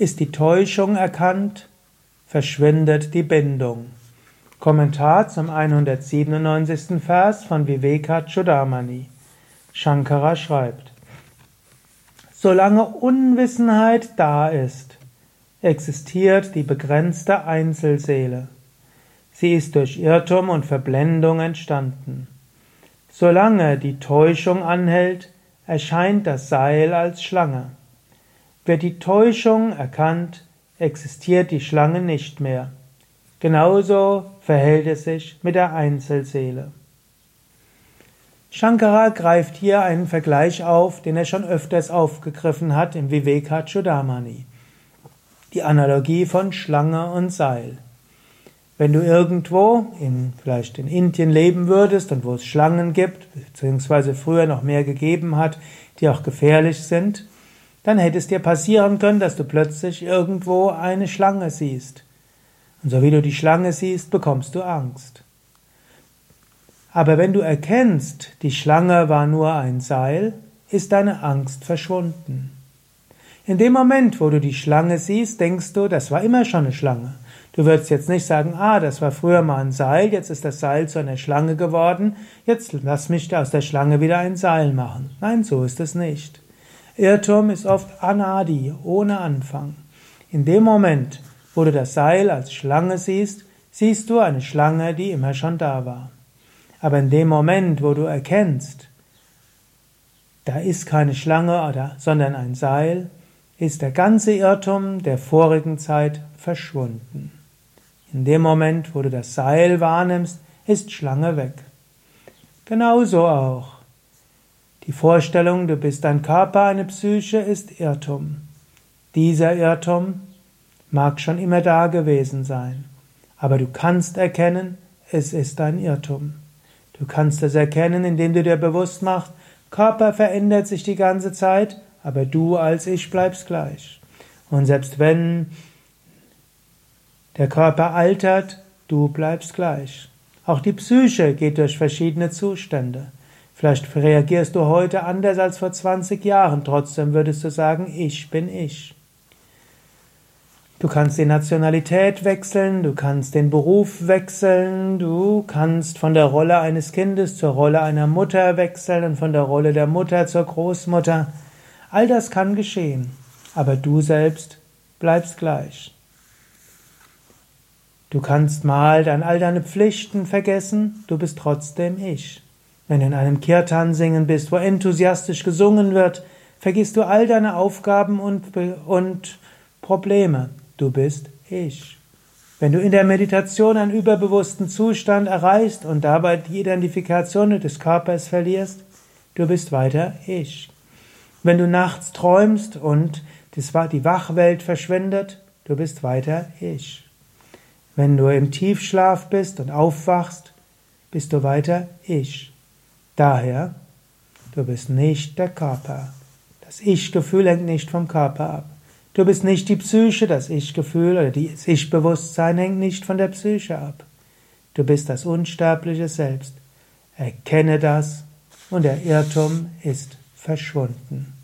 Ist die Täuschung erkannt, verschwindet die Bindung. Kommentar zum 197. Vers von Viveka Chudamani. Shankara schreibt, Solange Unwissenheit da ist, existiert die begrenzte Einzelseele. Sie ist durch Irrtum und Verblendung entstanden. Solange die Täuschung anhält, erscheint das Seil als Schlange. Wird die Täuschung erkannt, existiert die Schlange nicht mehr. Genauso verhält es sich mit der Einzelseele. Shankara greift hier einen Vergleich auf, den er schon öfters aufgegriffen hat im Viveka Chudamani. Die Analogie von Schlange und Seil. Wenn du irgendwo, in, vielleicht in Indien leben würdest und wo es Schlangen gibt, beziehungsweise früher noch mehr gegeben hat, die auch gefährlich sind, dann hätte es dir passieren können, dass du plötzlich irgendwo eine Schlange siehst. Und so wie du die Schlange siehst, bekommst du Angst. Aber wenn du erkennst, die Schlange war nur ein Seil, ist deine Angst verschwunden. In dem Moment, wo du die Schlange siehst, denkst du, das war immer schon eine Schlange. Du würdest jetzt nicht sagen, ah, das war früher mal ein Seil, jetzt ist das Seil zu einer Schlange geworden, jetzt lass mich aus der Schlange wieder ein Seil machen. Nein, so ist es nicht. Irrtum ist oft Anadi, ohne Anfang. In dem Moment, wo du das Seil als Schlange siehst, siehst du eine Schlange, die immer schon da war. Aber in dem Moment, wo du erkennst, da ist keine Schlange, sondern ein Seil, ist der ganze Irrtum der vorigen Zeit verschwunden. In dem Moment, wo du das Seil wahrnimmst, ist Schlange weg. Genauso auch. Die Vorstellung, du bist ein Körper, eine Psyche, ist Irrtum. Dieser Irrtum mag schon immer da gewesen sein, aber du kannst erkennen, es ist ein Irrtum. Du kannst es erkennen, indem du dir bewusst machst, Körper verändert sich die ganze Zeit, aber du als Ich bleibst gleich. Und selbst wenn der Körper altert, du bleibst gleich. Auch die Psyche geht durch verschiedene Zustände. Vielleicht reagierst du heute anders als vor 20 Jahren, trotzdem würdest du sagen, ich bin ich. Du kannst die Nationalität wechseln, du kannst den Beruf wechseln, du kannst von der Rolle eines Kindes zur Rolle einer Mutter wechseln und von der Rolle der Mutter zur Großmutter. All das kann geschehen, aber du selbst bleibst gleich. Du kannst mal dann all deine Pflichten vergessen, du bist trotzdem ich. Wenn du in einem Kirtan singen bist, wo enthusiastisch gesungen wird, vergisst du all deine Aufgaben und, und Probleme. Du bist ich. Wenn du in der Meditation einen überbewussten Zustand erreichst und dabei die Identifikation des Körpers verlierst, du bist weiter ich. Wenn du nachts träumst und die Wachwelt verschwindet, du bist weiter ich. Wenn du im Tiefschlaf bist und aufwachst, bist du weiter ich. Daher, du bist nicht der Körper. Das Ich-Gefühl hängt nicht vom Körper ab. Du bist nicht die Psyche, das Ich-Gefühl oder das Ich-Bewusstsein hängt nicht von der Psyche ab. Du bist das unsterbliche Selbst. Erkenne das und der Irrtum ist verschwunden.